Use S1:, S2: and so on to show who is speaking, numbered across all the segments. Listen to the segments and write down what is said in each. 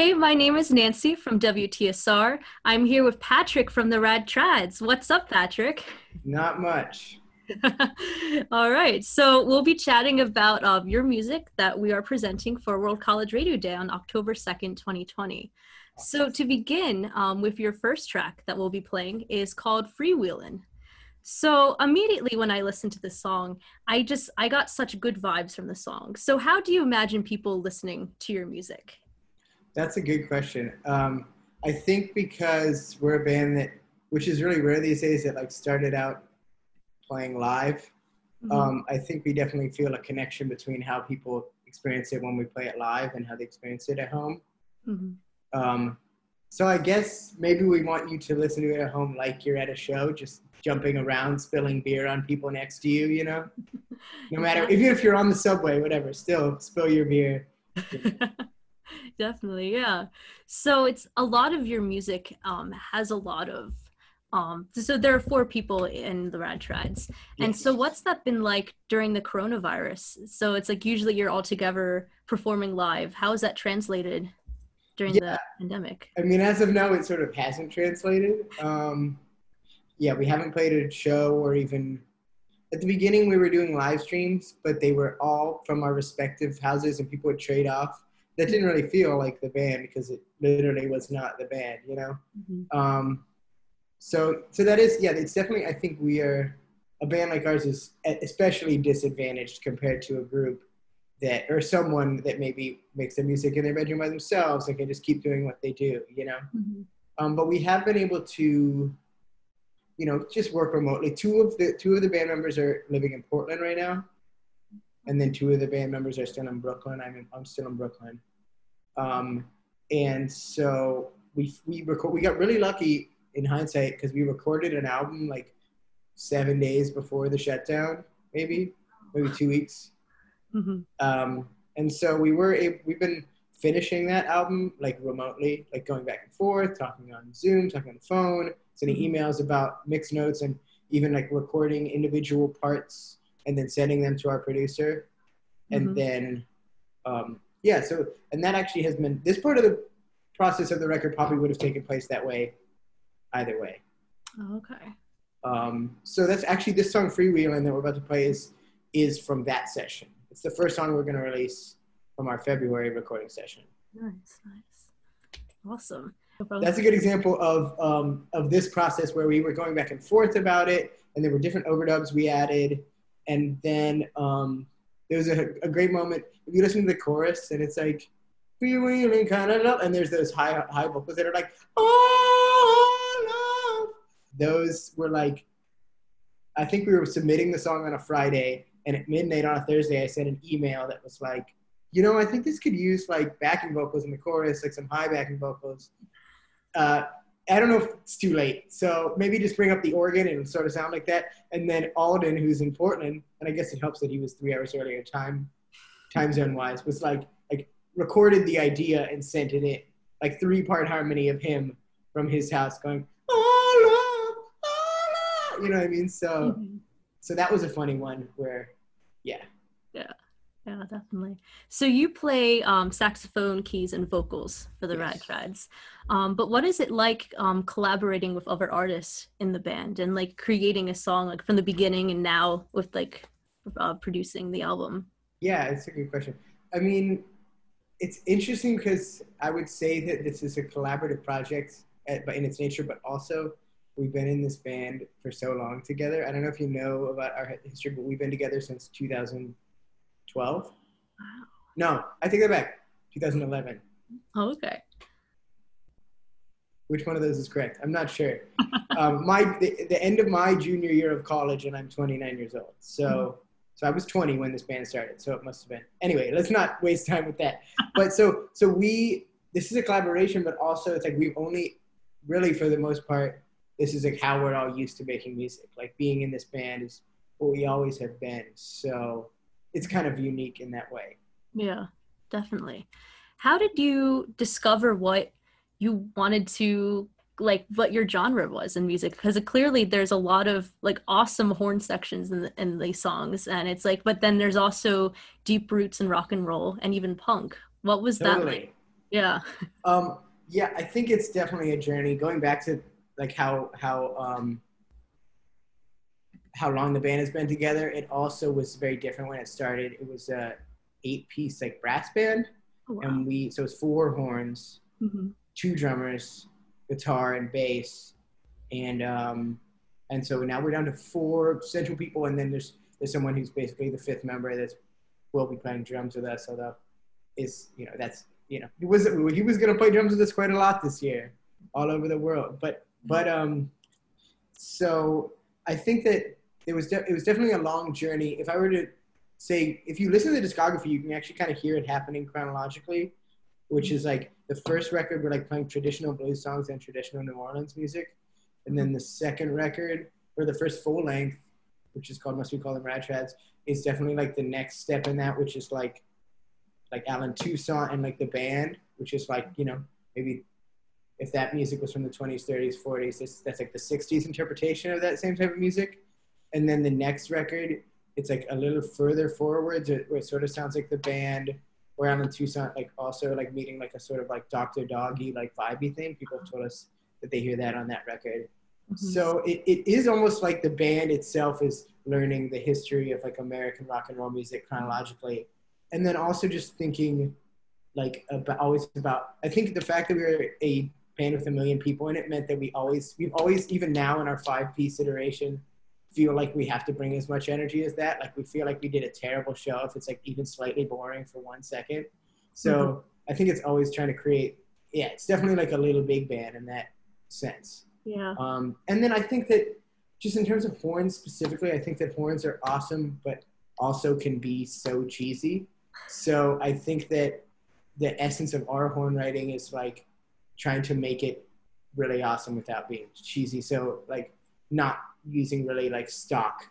S1: Hey, my name is Nancy from WTSR. I'm here with Patrick from the Rad Trads. What's up, Patrick?
S2: Not much.
S1: All right. So we'll be chatting about uh, your music that we are presenting for World College Radio Day on October 2nd, 2020. So to begin um, with your first track that we'll be playing is called Freewheelin'. So immediately when I listened to this song, I just I got such good vibes from the song. So how do you imagine people listening to your music?
S2: That's a good question. Um, I think because we're a band that, which is really rare these days, that like started out playing live. Mm-hmm. Um, I think we definitely feel a connection between how people experience it when we play it live and how they experience it at home. Mm-hmm. Um, so I guess maybe we want you to listen to it at home like you're at a show, just jumping around, spilling beer on people next to you. You know, no matter even if you're on the subway, whatever, still spill your beer.
S1: Definitely, yeah. So it's a lot of your music um, has a lot of um so there are four people in the rad and yes. so what's that been like during the coronavirus so it's like usually you're all together performing live how is that translated during yeah. the pandemic
S2: i mean as of now it sort of hasn't translated um yeah we haven't played a show or even at the beginning we were doing live streams but they were all from our respective houses and people would trade off that didn't really feel like the band because it literally was not the band, you know. Mm-hmm. Um, so so that is yeah, it's definitely I think we are a band like ours is especially disadvantaged compared to a group that or someone that maybe makes their music in their bedroom by themselves and can just keep doing what they do, you know. Mm-hmm. Um, but we have been able to, you know, just work remotely. Two of the two of the band members are living in Portland right now, and then two of the band members are still in Brooklyn. I'm in, I'm still in Brooklyn. Um, and so we we record, we got really lucky in hindsight because we recorded an album like seven days before the shutdown, maybe maybe two weeks. Mm-hmm. Um, and so we were able, we've been finishing that album like remotely, like going back and forth, talking on Zoom, talking on the phone, sending mm-hmm. emails about mixed notes, and even like recording individual parts and then sending them to our producer, and mm-hmm. then um, yeah, so and that actually has been this part of the process of the record probably would have taken place that way, either way.
S1: Oh, okay.
S2: Um, so that's actually this song "Freewheeling" that we're about to play is is from that session. It's the first song we're going to release from our February recording session.
S1: Nice, nice, awesome.
S2: That's a good example of um, of this process where we were going back and forth about it, and there were different overdubs we added, and then um, there was a, a great moment. If you listen to the chorus and it's like, freewheeling kind of love, and there's those high high vocals that are like, oh love. Those were like, I think we were submitting the song on a Friday, and at midnight on a Thursday, I sent an email that was like, you know, I think this could use like backing vocals in the chorus, like some high backing vocals. Uh, I don't know if it's too late. So maybe just bring up the organ and sort of sound like that. And then Alden, who's in Portland, and I guess it helps that he was three hours earlier time, time zone wise, was like like recorded the idea and sent it in, like three part harmony of him from his house going, oh, love, oh, love. you know what I mean? So, mm-hmm. so that was a funny one where, yeah.
S1: Yeah. Yeah, definitely. So you play um, saxophone, keys, and vocals for the yes. Rad Trads. Um, but what is it like um, collaborating with other artists in the band and like creating a song like from the beginning and now with like uh, producing the album?
S2: Yeah, it's a good question. I mean, it's interesting because I would say that this is a collaborative project, at, but in its nature, but also we've been in this band for so long together. I don't know if you know about our history, but we've been together since 2000- 12. Wow. No, I take that back. 2011.
S1: Oh, okay.
S2: Which one of those is correct? I'm not sure. um, my the, the, end of my junior year of college, and I'm 29 years old. So, mm-hmm. so I was 20 when this band started. So it must have been. Anyway, let's not waste time with that. but so so we this is a collaboration, but also it's like we've only really for the most part this is like how we're all used to making music. Like being in this band is what we always have been. So it's kind of unique in that way.
S1: Yeah, definitely. How did you discover what you wanted to like what your genre was in music because clearly there's a lot of like awesome horn sections in the, in these songs and it's like but then there's also deep roots in rock and roll and even punk what was totally. that like Yeah.
S2: Um, yeah, I think it's definitely a journey. Going back to like how how um, how long the band has been together, it also was very different when it started. It was a eight piece like brass band,
S1: Oh, wow.
S2: and we so it's four horns,
S1: hmm
S2: two drummers, guitar and bass, and um, and so now we're down to four central people, and then there's there's someone who's basically the fifth member that's will be playing drums with us. Although is you know that's you know he was he was gonna play drums with us quite a lot this year, all over the world. But but um, so I think that it was de- it was definitely a long journey. If I were to say, if you listen to the discography, you can actually kind of hear it happening chronologically, which is like the first record we're like playing traditional blues songs and traditional New Orleans music, and then the second record or the first full length, which is called Must We Call Them Rad Trads, is definitely like the next step in that, which is like like Allen Toussaint and like the band, which is like you know maybe if that music was from the 20s, 30s, 40s, that's, that's like the 60s interpretation of that same type of music. And then the next record, it's like a little further forwards, where it sort of sounds like the band, or Allen Toussaint, like also like meeting like a sort of like Dr. Doggy, like vibey thing. People have told us that they hear that on that record.
S1: Mhm.
S2: So it, it is almost like the band itself is learning the history of like American rock and roll music chronologically. And then also just thinking like about always about I think the fact that we were a band with a million people in it meant that we always we've always even now in our five piece iteration feel like we have to bring as much energy as that. Like we feel like we did a terrible show if it's like even slightly boring for one second. So I think it's always trying to create yeah, it's definitely like a little big band in that sense.
S1: Yeah.
S2: Um, and then I think that just in terms of horns specifically, I think that horns are awesome, but also can be so cheesy. So I think that the essence of our horn writing is like trying to make it really awesome without being cheesy. So like not using really like stock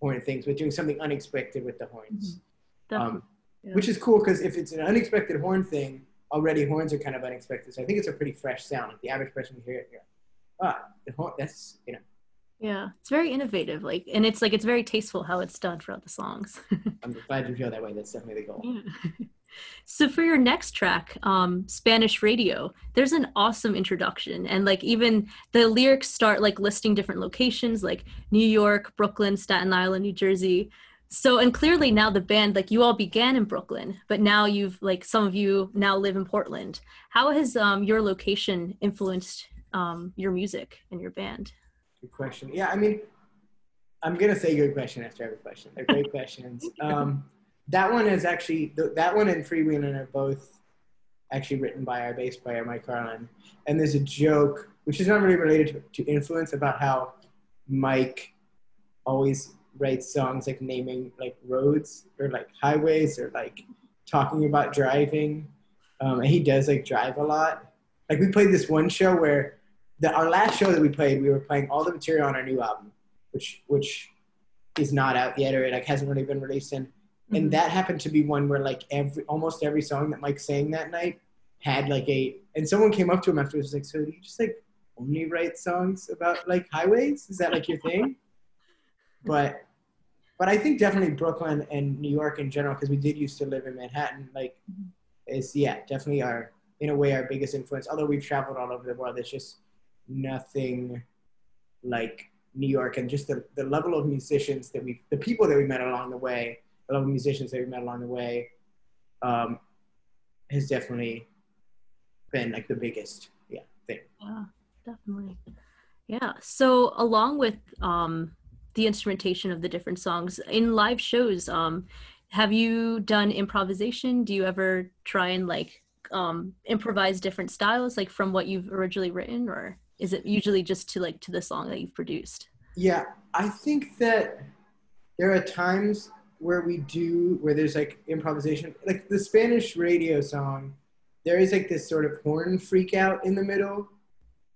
S2: horn things, but doing something unexpected with the horns.
S1: Definitely.
S2: Um,
S1: Yeah.
S2: Which is cool because if it's an unexpected horn thing, already horns are kind of unexpected. So I think it's a pretty fresh sound. Like the average person hear it, you're ah, the horn, that's, you know,
S1: yeah. It's very innovative. Like, and it's like it's very tasteful how it's done throughout the songs.
S2: I'm glad you feel that way. That's definitely the goal.
S1: Yeah. so for your next track, um, Spanish Radio, there's an awesome introduction, and like even the lyrics start like listing different locations, like New York, Brooklyn, Staten Island, New Jersey. So and clearly now the band, like you all began in Brooklyn, but now you've like some of you now live in Portland. How has um, your location influenced um, your music and your band?
S2: Good question. Yeah, I mean, I'm gonna say good question after every question. They're great questions. Um, that one is actually that one and Freewheeling are both actually written by our bass player Mike Carlin. And there's a joke which is not really related to, to influence about how Mike always writes songs like naming like roads or like highways or like talking about driving. Um, and he does like drive a lot. Like we played this one show where the, our last show that we played, we were playing all the material on our new album, which which is not out yet or it like hasn't really been released. And and
S1: Mhm.
S2: that happened to be one where like every almost every song that Mike sang that night had like a and someone came up to him afterwards was like, so do you just like only write songs about like highways? Is that like your thing? but but I think definitely Brooklyn and New York in general, because we did used to live in Manhattan, like is yeah, definitely our in a way our biggest influence. Although we've traveled all over the world, it's just nothing like New York and just the, the level of musicians that we the people that we met along the way, the level of musicians that we met along the way, um, has definitely been like the biggest yeah thing.
S1: Yeah, definitely. Yeah. So along with um the instrumentation of the different songs in live shows, um, have you done improvisation? Do you ever try and like um improvise different styles like from what you've originally written or is it usually just to like to the song that you've produced?
S2: Yeah, I think that there are times where we do where there's like improvisation, like the Spanish radio song. There is like this sort of horn freak out in the middle,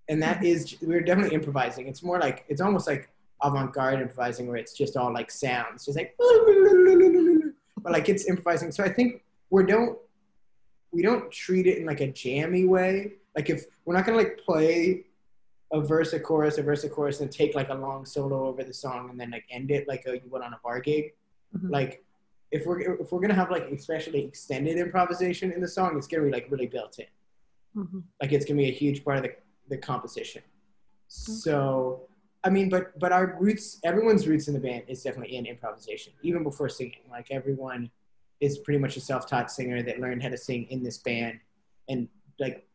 S2: and that mm-hmm. is we're definitely improvising. It's more like it's almost like avant-garde improvising where it's just all like sounds, just like but like it's improvising. So I think we don't we don't treat it in like a jammy way. Like if we're not gonna like play a verse, a chorus, a verse, a chorus, and take like a long solo over the song and then like end it like a, you would on a bar gig.
S1: Mhm.
S2: Like if we're if we're gonna have like especially extended improvisation in the song, it's gonna be like really built in. Mm-hmm. Like it's gonna be a huge part of the, the composition. So, I mean, but but our roots, everyone's roots in the band is definitely in improvisation, even before singing. Like everyone is pretty much a self-taught singer that learned how to sing in this band, and like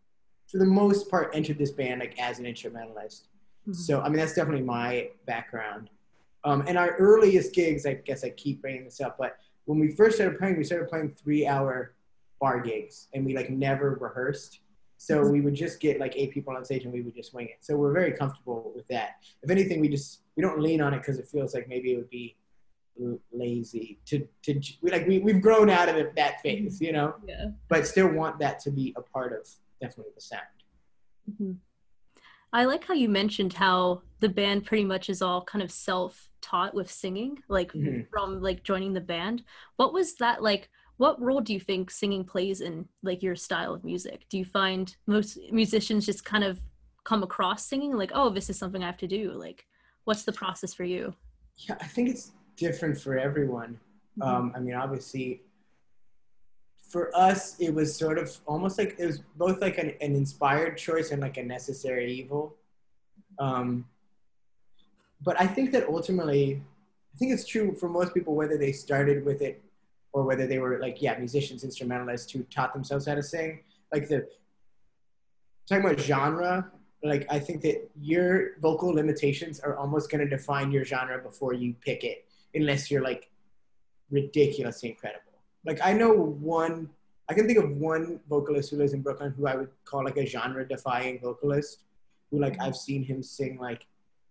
S2: for the most part entered this band like as an instrumentalist. Mm-hmm. So I mean, that's definitely my background. Um, and our earliest gigs, I guess I keep bringing this up, but when we first started playing, we started playing three-hour bar gigs, and we like never rehearsed. So mm-hmm. we would just get like eight people on stage and we would just wing it. So we're very comfortable with that. If anything, we just we don't lean on it because it feels like maybe it would be lazy to to we like we we've grown out of it, that phase, you know.
S1: Yeah.
S2: But still want that to be a part of definitely the sound.
S1: Mm-hmm. I like how you mentioned how the band pretty much is all kind of self-taught with singing, like mm-hmm. from like joining the band. What was that like? what role do you think singing plays in like your style of music do you find most musicians just kind of come across singing like oh this is something i have to do like what's the process for you
S2: yeah i think it's different for everyone mm-hmm. um, i mean obviously for us it was sort of almost like it was both like an, an inspired choice and like a necessary evil um, but i think that ultimately i think it's true for most people whether they started with it or whether they were like yeah musicians instrumentalists who taught themselves how to sing. Like the talking about genre like i think that your vocal limitations are almost going to define your genre before you pick it unless you're like ridiculously incredible. Like i know one i can think of one vocalist who lives in brooklyn who i would call like a genre defying vocalist who like mm-hmm. i've seen him sing like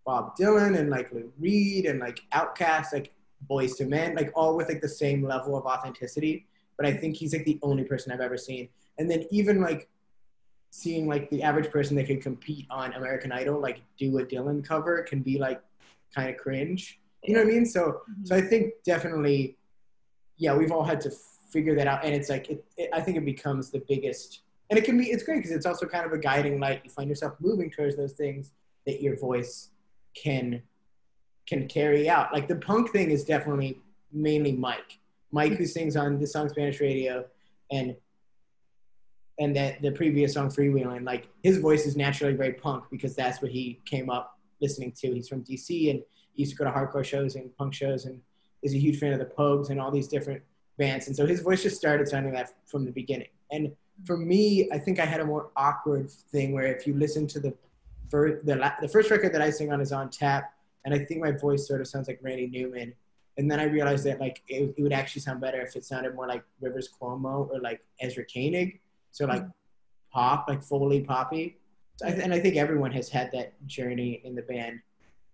S2: bob dylan and like lou reed and like OutKast like Boyz II Men, like all with like the same level of authenticity. But I think he's like the only person I've ever seen. And then even like seeing like the average person that could compete on American Idol, like do a Dylan cover can be like kind of cringe. You know what I mean? So mm-hmm. so I think definitely, yeah, we've all had to figure that out. And it's like it, it I think it becomes the biggest and it can be it's great because it's also kind of a guiding light. You find yourself moving towards those things that your voice can can carry out. Like the punk thing is definitely mainly Mike. Mike who sings on the song Spanish radio and and that the previous song Freewheeling, like his voice is naturally very punk because that's what he came up listening to. He's from DC and he used to go to hardcore shows and punk shows and is a huge fan of the Pogues and all these different bands. And so his voice just started sounding that from the beginning. And for me, I think I had a more awkward thing where if you listen to the the, the first record that I sing on is on tap and I think my voice sort of sounds like Randy Newman. And then I realized that like it, it would actually sound better if it sounded more like Rivers Cuomo or like Ezra Koenig. So like pop, like Foley poppy. So I th- and I think everyone has had that journey in the band.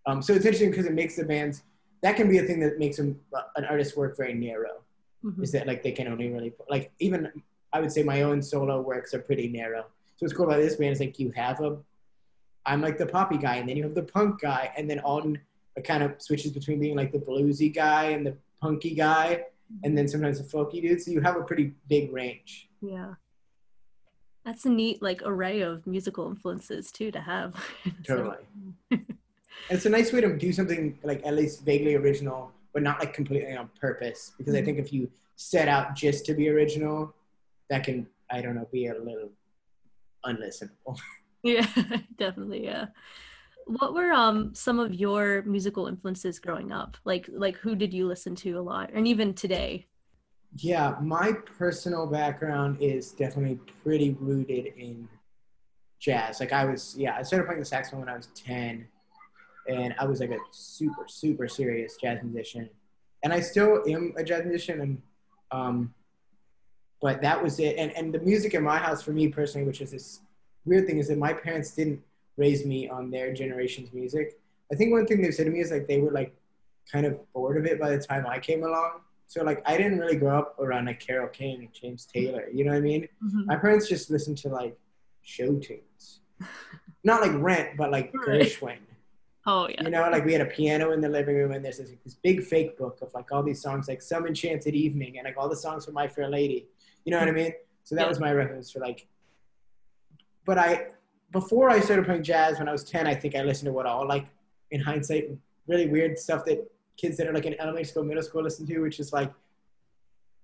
S2: Um, so it's interesting because it makes the bands that can be a thing that makes them, uh, an artist work very narrow. Mm-hmm. Is that like they can only really like even I would say my own solo works are pretty narrow. So what's cool about this band is like you have a I'm like the poppy guy, and then you have the punk guy, and then Alden kind of switches between being like the bluesy guy and the punky guy, and then sometimes a folky dude. So you have a pretty big range.
S1: Yeah. That's a neat like array of musical influences too to have.
S2: totally. it's a nice way to do something like at least vaguely original, but not like completely on purpose. Because mm-hmm. I think if you set out just to be original, that can I don't know be a little unlistenable.
S1: Yeah, definitely. Yeah. What were um some of your musical influences growing up? Like like who did you listen to a lot, and even today?
S2: Yeah, my personal background is definitely pretty rooted in jazz. Like I was, yeah, I started playing the saxophone when I was ten, and I was like a super super serious jazz musician, and I still am a jazz musician, and um, but that was it. And and the music in my house for me personally, which is this weird thing is that my parents didn't raise me on their generation's music. I think one thing they said to me is like they were like kind of bored of it by the time I came along. So like I didn't really grow up around like Carole King and James Taylor. You know what I mean? Mm-hmm. My parents just listened to like show tunes, not like Rent, but like Gershwin.
S1: Oh yeah.
S2: You know, like we had a piano in the living room, and there's this, this big fake book of like all these songs, like Some Enchanted Evening, and like all the songs from My Fair Lady. You know what I mean? So that yeah. was my reference for like but I before I started playing jazz when I was 10, I think I listened to what all like in hindsight really weird stuff that kids that are like in elementary school, middle school listen to, which is like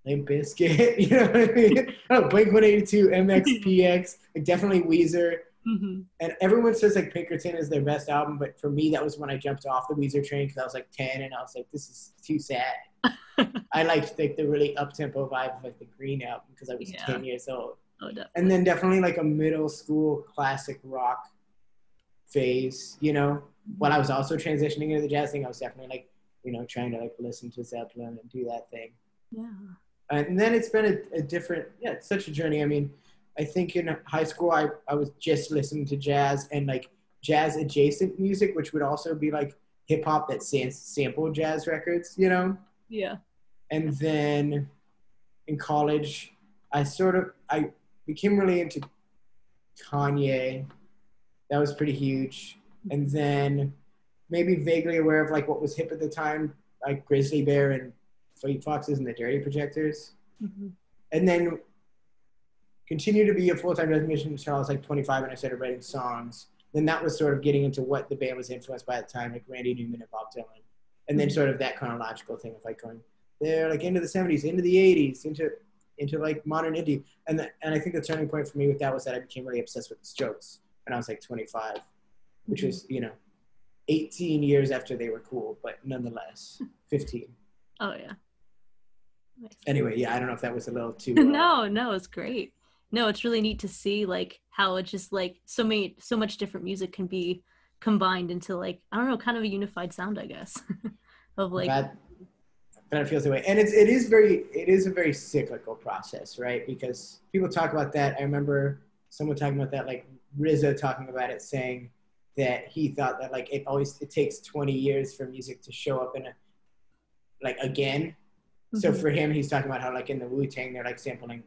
S2: Limp Bizkit, you know what I mean? oh, Blink 182, MXPX, like definitely Weezer.
S1: Mm-hmm.
S2: And everyone says like Pinkerton is their best album, but for me, that was when I jumped off the Weezer train because I was like 10 and I was like, this is too sad. I liked like the really up tempo vibe of like the Green album because I was
S1: Yeah.
S2: 10 years old.
S1: Oh, definitely.
S2: And then definitely like a middle school classic rock phase, you know. While I was also transitioning into the jazz thing, I was definitely like, you know, trying to like listen to Zeppelin and do that thing.
S1: yeah.
S2: And then it's been a, a different, yeah, it's such a journey. I mean, I think in high school, I, I was just listening to jazz and like jazz adjacent music, which would also be like hip hop that sampled jazz records, you know?
S1: Yeah.
S2: and then in college i sort of i became really into kanye. That was pretty huge. And then maybe vaguely aware of like what was hip at the time like grizzly bear and fleet foxes and the dirty projectors.
S1: Mhm.
S2: and then continue to be a full-time musician until i was like 25 and i started writing songs. Then that was sort of getting into what the band was influenced by at the time like randy newman and bob dylan. And then sort of that chronological thing of like going there like into the 70s into the 80s into into like modern indie and the, and i think the turning point for me with that was that i became really obsessed with strokes when i was like 25 which was you know 18 years after they were cool but nonetheless 15
S1: Oh, yeah. Nice.
S2: anyway yeah i don't know if that was a little too uh,
S1: no, no, it's great. No, it's really neat to see like how it's just like so many, so much different music can be combined into like I don't know, kind of a unified sound, I guess, of like
S2: that that it feels that way. And it's it is very it is a very cyclical process right? Because people talk about that. I remember someone talking about that like RZA talking about it saying that he thought that like it always it takes 20 years for music to show up in a like again. So
S1: Mhm.
S2: for him he's talking about how like in the wu-tang they're like sampling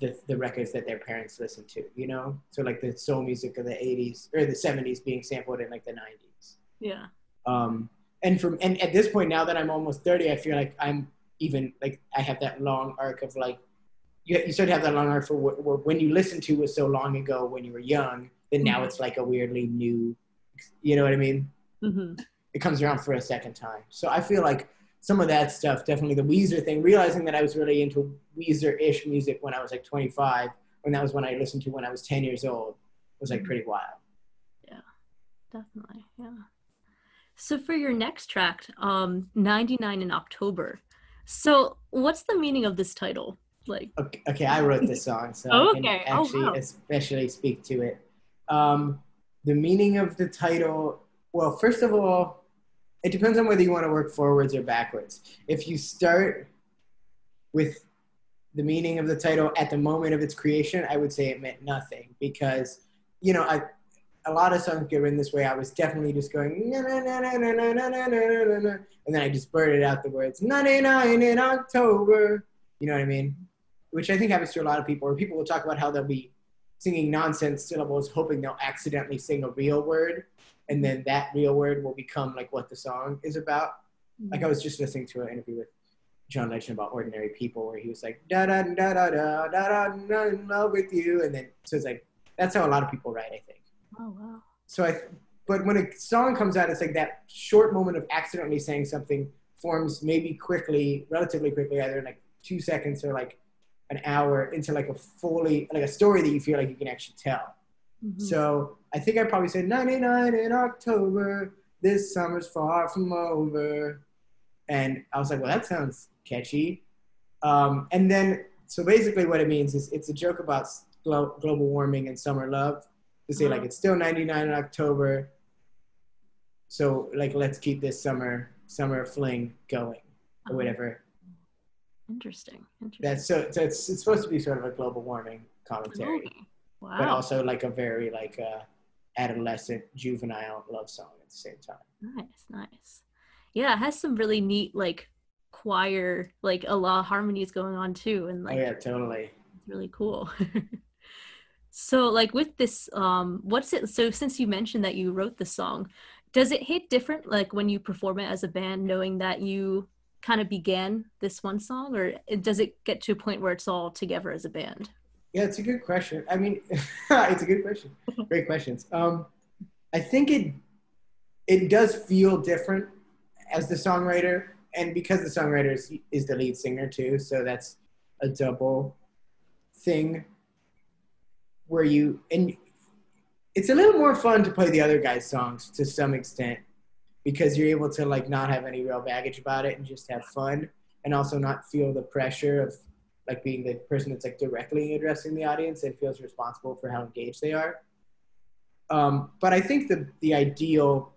S2: the, the records that their parents listened to you know? So like the soul music of the 80s or the 70s being sampled in like the 90s
S1: yeah,
S2: um, and from and at this point now that i'm almost 30 i feel like i'm even like i have that long arc of like you, you sort of have that long arc for what, what when you listen to was so long ago when you were young then now
S1: Mhm.
S2: it's like a weirdly new you know what i mean
S1: hmm
S2: it comes around for a second time so i feel like some of that stuff definitely the weezer thing realizing that i was really into weezer-ish music when i was like 25 when that was when i listened to when i was 10 years old was like pretty wild Yeah.
S1: definitely, yeah. So for your next track, um, 99 in October. So what's the meaning of this title? Like,
S2: Okay, okay, I wrote this song, so
S1: Oh,
S2: I can
S1: okay. Oh,
S2: actually
S1: wow.
S2: especially speak to it. Um, the meaning of the title, well, first of all, it depends on whether you want to work forwards or backwards. If you start with the meaning of the title at the moment of its creation, I would say it meant nothing because, you know, I, a lot of songs get written this way. I was definitely just going, na na na na na na na na na na na, and then I just blurted out the words 99 in October. You know what I mean? which I think happens to a lot of people, where people will talk about how they'll be singing nonsense syllables, hoping they'll accidentally sing a real word, and then that real word will become like what the song is about. Like I was just listening to an interview with John Legend about ordinary people, where he was like da da da da da da da da in love with you, and then so it's like that's how a lot of people write, I think.
S1: Oh wow,
S2: So I, but when a song comes out, it's like that short moment of accidentally saying something forms maybe quickly, relatively quickly, either in like two seconds or like an hour into like a fully like a story that you feel like you can actually tell.
S1: Mhm.
S2: So I think I probably said 99 in October. This summer's far from over, and I was like, well, that sounds catchy. Um, and then so basically, what it means is it's a joke about glo- global warming and summer love. To say like
S1: Uh-huh.
S2: it's still 99 in October. So like let's keep this summer summer fling going or
S1: Oh,
S2: whatever.
S1: Interesting. Interesting.
S2: That's so, so it's it's supposed to be sort of a global warming commentary.
S1: Wow.
S2: but also like a very like uh, adolescent juvenile love song at the same time
S1: Nice, nice. Yeah, it has some really neat like choir, like a lot of harmonies going on too, and like
S2: oh yeah totally
S1: it's really cool. so like with this, um, what's it? So since you mentioned that you wrote the song, does it hit different like when you perform it as a band, knowing that you kind of began this one song, or does it get to a point where it's all together as a band?
S2: yeah it's a good question i mean it's a good question great questions um, i think it it does feel different as the songwriter and because the songwriter is, is the lead singer too, so that's a double thing where you and it's a little more fun to play the other guy's songs to some extent because you're able to like not have any real baggage about it and just have fun and also not feel the pressure of like being the person that's like directly addressing the audience and feels responsible for how engaged they are. Um, but I think the the ideal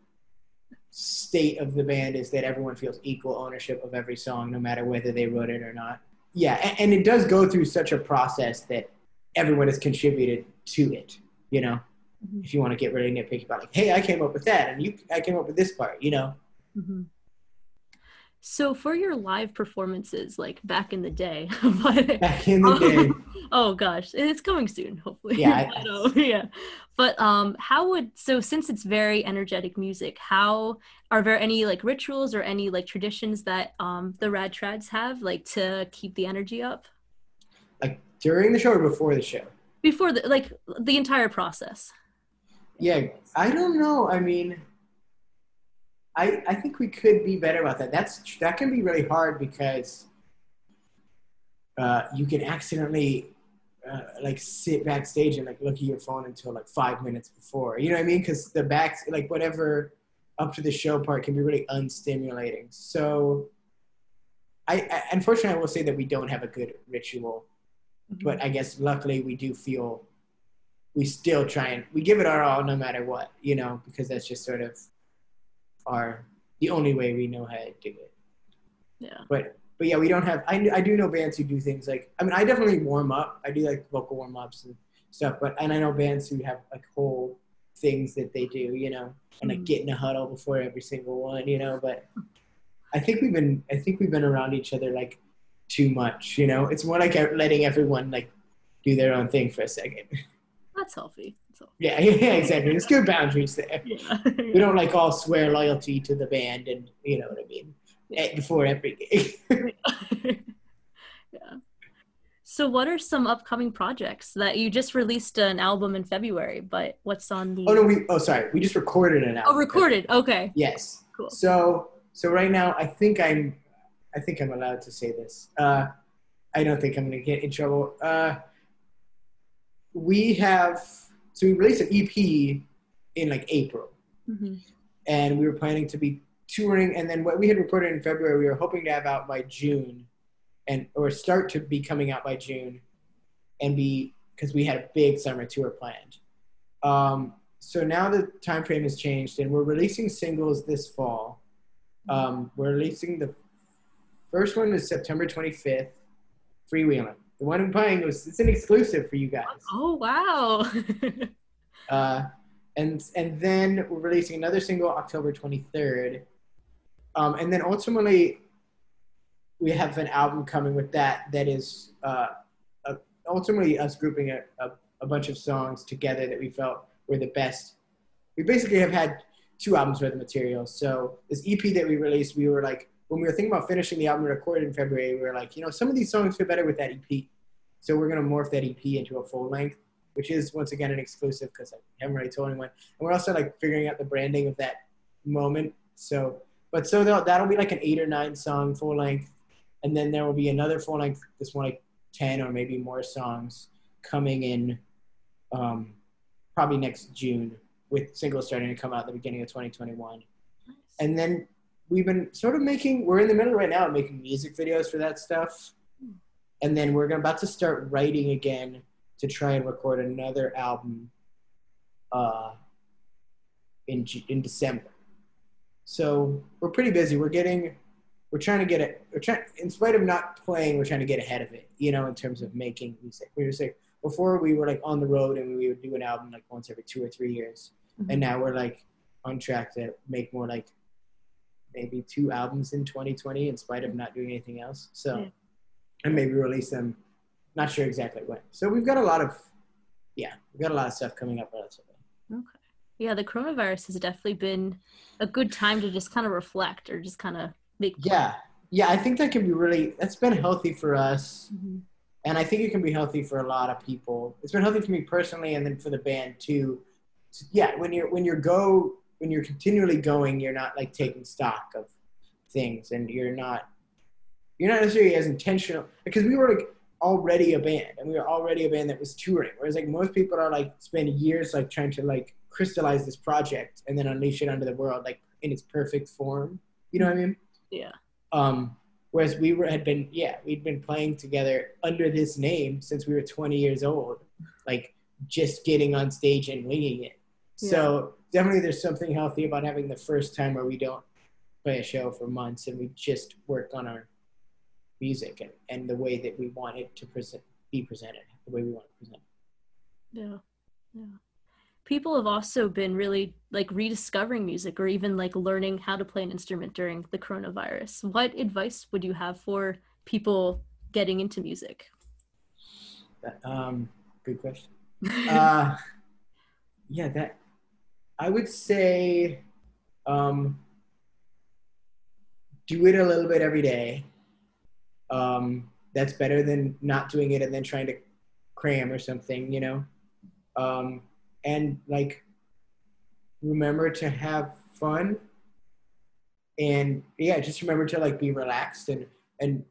S2: state of the band is that everyone feels equal ownership of every song, no matter whether they wrote it or not. Yeah, and, and it does go through such a process that everyone has contributed to it. You know, mm-hmm. if you want to get really nitpicky about like, hey, I came up with that, and you, I came up with this part. You know.
S1: Mm-hmm. So for your live performances, like back in the day, but,
S2: back in the day.
S1: oh gosh, it's coming soon, hopefully.
S2: Yeah.
S1: but, um, yeah. But um, how would so since it's very energetic music, how are there any like rituals or any like traditions that um the Rad Trads have like to keep the energy up?
S2: During the show or before the show?
S1: Before the like the entire process.
S2: Yeah, I don't know. I mean I, I think we could be better about that. That's that can be really hard because uh, you can accidentally uh, like sit backstage and like look at your phone until like five minutes before. You know what I mean? Because the back like whatever up to the show part can be really unstimulating. So I, I unfortunately I will say that we don't have a good ritual, mm-hmm. but I guess luckily we do feel we still try and we give it our all no matter what, you know, because that's just sort of our the only way we know how to do it.
S1: Yeah.
S2: But but yeah, we don't have. I I do know bands who do things like. I mean, I definitely warm up. I do like vocal warm ups and stuff. But and I know bands who have like whole things that they do, you know, and like mm-hmm. get in a huddle before every single one, you know. But I think we've been I think we've been around each other like too much, you know. It's more like letting everyone like do their own thing for a second.
S1: That's healthy.
S2: Yeah, yeah, exactly. There's good boundaries there. Yeah. we don't like all swear loyalty to the band, and you know what I mean. Eh, before every
S1: gig. yeah. So, what are some upcoming projects that you just released an album in February? But what's on the?
S2: Oh no, we. Oh, sorry, we just recorded an album.
S1: Oh, recorded. Okay.
S2: Yes.
S1: Cool.
S2: So, so right now, I think I'm, I think I'm allowed to say this. Uh, I don't think I'm going to get in trouble. Uh, we have so we released an EP in like April, mm-hmm. and we were planning to be touring. And then what we had recorded in February, we were hoping to have out by June, and or start to be coming out by June, and be because we had a big summer tour planned. Um, so now the time frame has changed, and we're releasing singles this fall. Um, we're releasing the first one is September 25th, Freewheeling. The one I'm playing was it's an exclusive for you guys.
S1: Oh wow!
S2: uh, and and then we're releasing another single October 23rd, um, and then ultimately we have an album coming with that that is uh, uh, ultimately us grouping a, a, a bunch of songs together that we felt were the best. We basically have had two albums worth of material. So this EP that we released, we were like when we were thinking about finishing the album recorded in February, we were like, you know, some of these songs fit better with that EP. So we're gonna morph that EP into a full length, which is once again an exclusive because I haven't really told anyone. And we're also like figuring out the branding of that moment. So, but so that'll be like an eight or nine song full length, and then there will be another full length, this one like ten or maybe more songs coming in, um, probably next June with singles starting to come out at the beginning of 2021. Nice. And then we've been sort of making we're in the middle right now of making music videos for that stuff and then we're about to start writing again to try and record another album uh, in in December. So we're pretty busy. We're getting, we're trying to get it. We're trying, in spite of not playing, we're trying to get ahead of it. You know, in terms of making music. We were saying before we were like on the road and we would do an album like once every two or three years, mm-hmm. and now we're like on track to make more like maybe two albums in 2020 in spite of not doing anything else. So, yeah. and maybe release them. Not sure exactly when. So we've got a lot of, yeah, we've got a lot of stuff coming up relatively.
S1: Okay. Yeah, the coronavirus has definitely been a good time to just kind of reflect or just kind of make.
S2: Yeah, yeah, I think that can be really. That's been healthy for us, mm-hmm. and I think it can be healthy for a lot of people. It's been healthy for me personally, and then for the band too. Yeah, when you're when you're go when you're continually going, you're not like taking stock of things and you're not you're not necessarily as intentional because we were like already a band and we were already a band that was touring whereas like most people are like spend years like trying to like crystallize this project and then unleash it onto the world like in its perfect form you know what i mean?
S1: Yeah.
S2: um whereas we were had been yeah we'd been playing together under this name since we were 20 years old like just getting on stage and winging it. So definitely there's something healthy about having the first time where we don't play a show for months and we just work on our music and, and the way that we want it to present be presented the way we want to present
S1: Yeah. Yeah. People have also been really like rediscovering music or even like learning how to play an instrument during the coronavirus. What advice would you have for people getting into music?
S2: um good question uh yeah that i would say um do it a little bit every day. Um that's better than not doing it and then trying to cram or something you know? Um and like remember to have fun and yeah just remember to like be relaxed and and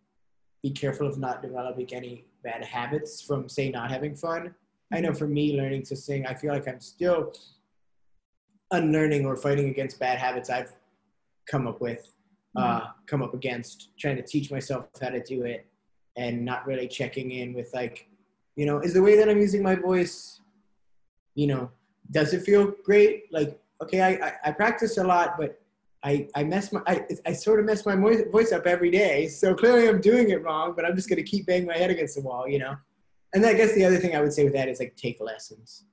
S2: be careful of not developing any bad habits from say not having fun. I know for me learning to sing i feel like i'm still unlearning or fighting against bad habits i've come up with uh, come up against trying to teach myself how to do it and not really checking in with like you know is the way that i'm using my voice you know does it feel great? Like okay i i, I practice a lot but I, I mess my I, I sort of mess my voice voice up every day. So clearly i'm doing it wrong but i'm just going to keep banging my head against the wall you know? And i guess the other thing i would say with that is like take lessons.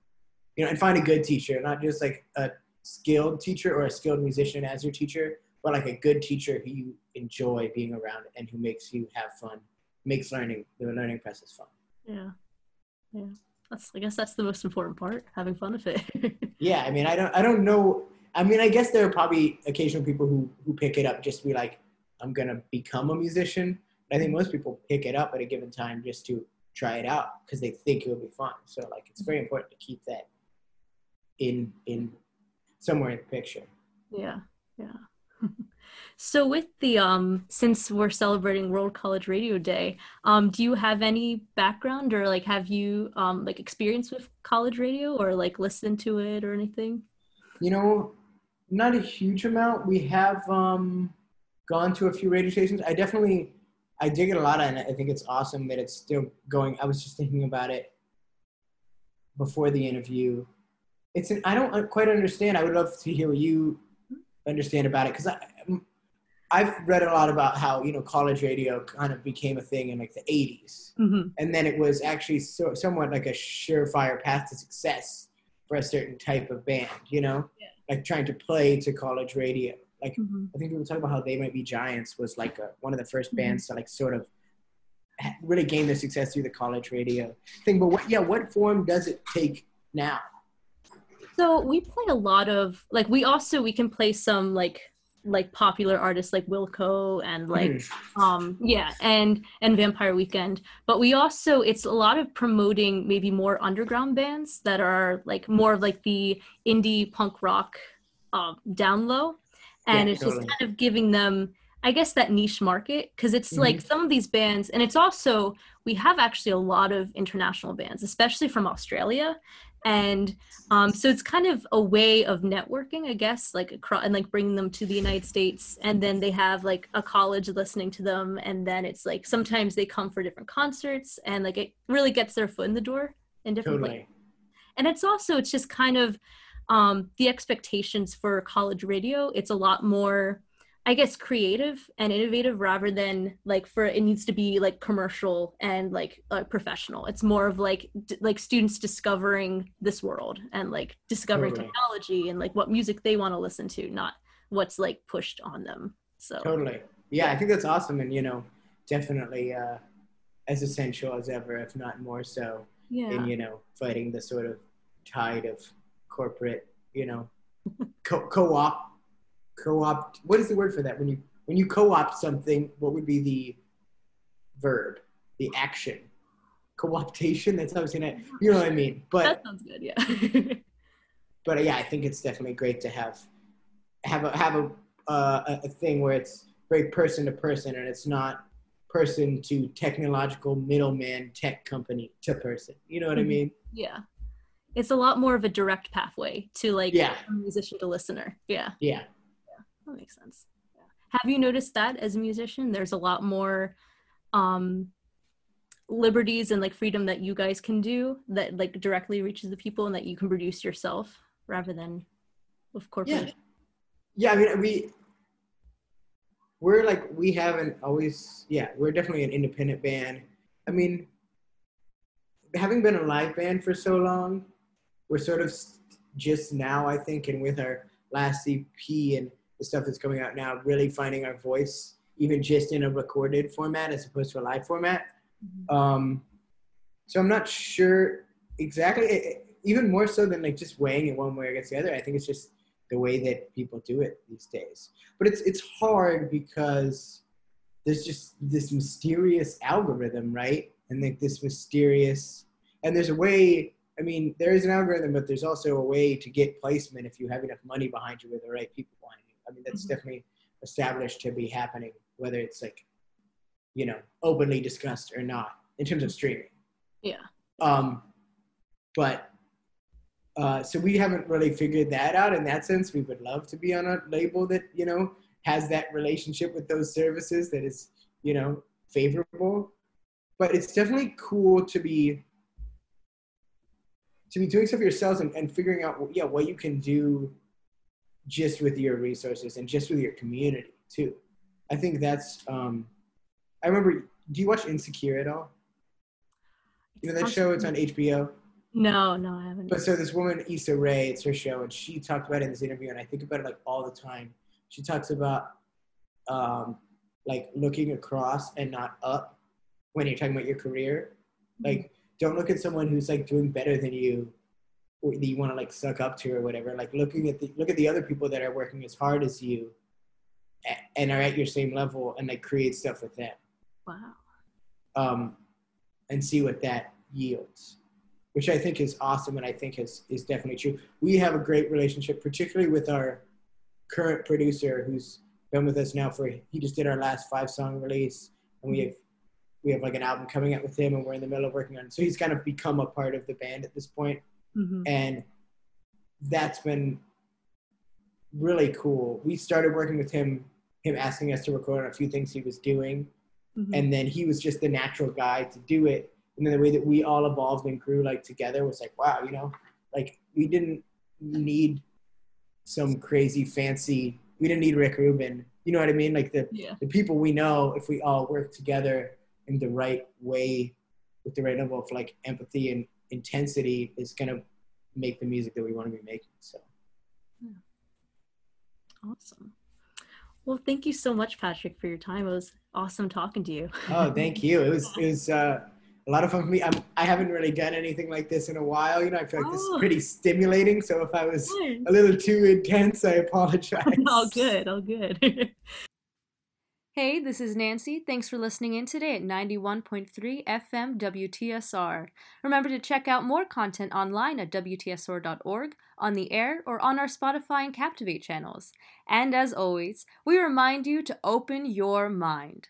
S2: You know and find a good teacher not just like a skilled teacher or a skilled musician as your teacher but like a good teacher who you enjoy being around and who makes you have fun makes learning the learning process fun
S1: Yeah. Yeah. That's I guess that's the most important part, having fun with it.
S2: yeah i mean i don't i don't know i mean i guess there are probably occasional people who who pick it up just to be like i'm gonna become a musician but i think most people pick it up at a given time just to try it out because they think it will be fun so like it's very important to keep that in in somewhere in the picture
S1: yeah. Yeah. so with the um since we're celebrating World College Radio Day, um do you have any background or like have you um like experience with college radio or like listened to it or anything?
S2: you know not a huge amount we have um gone to a few radio stations i definitely i dig it a lot and i think it's awesome that it's still going i was just thinking about it before the interview it's an i don't quite understand i would love to hear what you understand about it because i i've read a lot about how you know college radio kind of became a thing in like the 80s
S1: Mm-hmm.
S2: and then it was actually so, somewhat like a surefire path to success for a certain type of band you know
S1: Yeah.
S2: like trying to play to college radio like
S1: Mm-hmm.
S2: i think people talk about how they might be giants was like a, one of the 1st
S1: Mhm.
S2: bands to like sort of really gain their success through the college radio thing but what yeah what form does it take now
S1: So we play a lot of like we also we can play some like like popular artists like Wilco and like
S2: Mhm.
S1: um yeah and and Vampire Weekend but we also it's a lot of promoting maybe more underground bands that are like more of like the indie punk rock um down low and
S2: Yeah,
S1: it's
S2: totally.
S1: just kind of giving them I guess that niche market because it's
S2: Mhm.
S1: like some of these bands and it's also we have actually a lot of international bands especially from Australia and um, so it's kind of a way of networking, I guess, like across and like bringing them to the United States, and then they have like a college listening to them, and then it's like sometimes they come for different concerts, and like it really gets their foot in the door in different places.
S2: totally
S1: And it's also it's just kind of um, the expectations for college radio. It's a lot more, I guess, creative and innovative rather than like for it needs to be like commercial and like uh, professional. It's more of like d- like students discovering this world and like discovering
S2: Totally.
S1: technology and like what music they want to listen to, not what's like pushed on them. So
S2: totally yeah i think that's awesome and you know definitely uh as essential as ever if not more so
S1: yeah,
S2: in you know fighting the sort of tide of corporate you know co- co-op co-op what is the word for that when you when you co-opt something what would be the verb the action co-optation that's how i was gonna you know what i mean but
S1: that sounds good. Yeah.
S2: but yeah i think it's definitely great to have have a have a uh, a- thing where it's very person to person, and it's not person to technological middleman tech company to person. You know what
S1: Mhm.
S2: I mean?
S1: Yeah. It's a lot more of a direct pathway to like
S2: Yeah.
S1: musician to listener. Yeah.
S2: Yeah.
S1: That makes sense. Yeah. Have you noticed that as a musician? There's a lot more um liberties and like freedom that you guys can do that like directly reaches the people and that you can produce yourself rather than with corporate.
S2: Yeah, yeah I mean, we we're like we haven't always. Yeah, we're definitely an independent band. I mean, having been a live band for so long, we're sort of just now, I think, and with our last EP and the stuff that's coming out now, really finding our voice, even just in a recorded format as opposed to a live format.
S1: Mhm.
S2: Um, so I'm not sure exactly. Even more so than like just weighing it one way against the other. I think it's just the way that people do it these days. But it's it's hard because there's just this mysterious algorithm, right? And like this mysterious, and there's a way. I mean, there is an algorithm, but there's also a way to get placement if you have enough money behind you with the right people behind. I mean, that's
S1: Mhm.
S2: definitely established to be happening, whether it's like, you know, openly discussed or not in terms of streaming.
S1: Yeah.
S2: Um, but uh, so we haven't really figured that out. In that sense, we would love to be on a label that you know has that relationship with those services that is you know favorable. But it's definitely cool to be to be doing stuff yourselves and, and figuring out yeah what you can do just with your resources and just with your community too. I think that's. Um, I remember. Do you watch Insecure at all? You know that show? It's on HBO.
S1: No, no, I haven't.
S2: But so this woman, Issa Rae, it's her show, and she talked about it in this interview, and I think about it like all the time. She talks about um, like looking across and not up when you're talking about your career. Like, don't look at someone who's like doing better than you, that you want to like suck up to or whatever. Like, looking at the look at the other people that are working as hard as you, and are at your same level, and like create stuff with them
S1: wow.
S2: um, and see what that yields, which I think is awesome and I think is, is definitely true. We have a great relationship, particularly with our current producer who's been with us now for, he just did our last five song release and we have, we have like an album coming out with him and we're in the middle of working on it. So he's kind of become a part of the band at this point
S1: Mhm.
S2: and that's been really cool. We started working with him, him asking us to record on a few things he was doing
S1: Mhm.
S2: and then he was just the natural guy to do it and then the way that we all evolved and grew like together was like wow you know like we didn't need some crazy fancy we didn't need rick rubin you know what i mean like the,
S1: yeah.
S2: the people we know if we all work together in the right way with the right level of like empathy and intensity is going to make the music that we want to be making so
S1: Awesome. Well, thank you so much, Patrick, for your time. It was awesome talking to you.
S2: oh thank you it was it was uh a lot of fun for me. I'm, I haven't really done anything like this in a while. You know, I feel like this is
S1: Oh.
S2: pretty stimulating. So if I was a little too intense, I apologize.
S1: all good, all good.
S3: Hey, this is Nancy. Thanks for listening in today at 91.3 FM WTSR. Remember to check out more content online at WTSR.org, on the air, or on our Spotify and Captivate channels. And as always, we remind you to open your mind.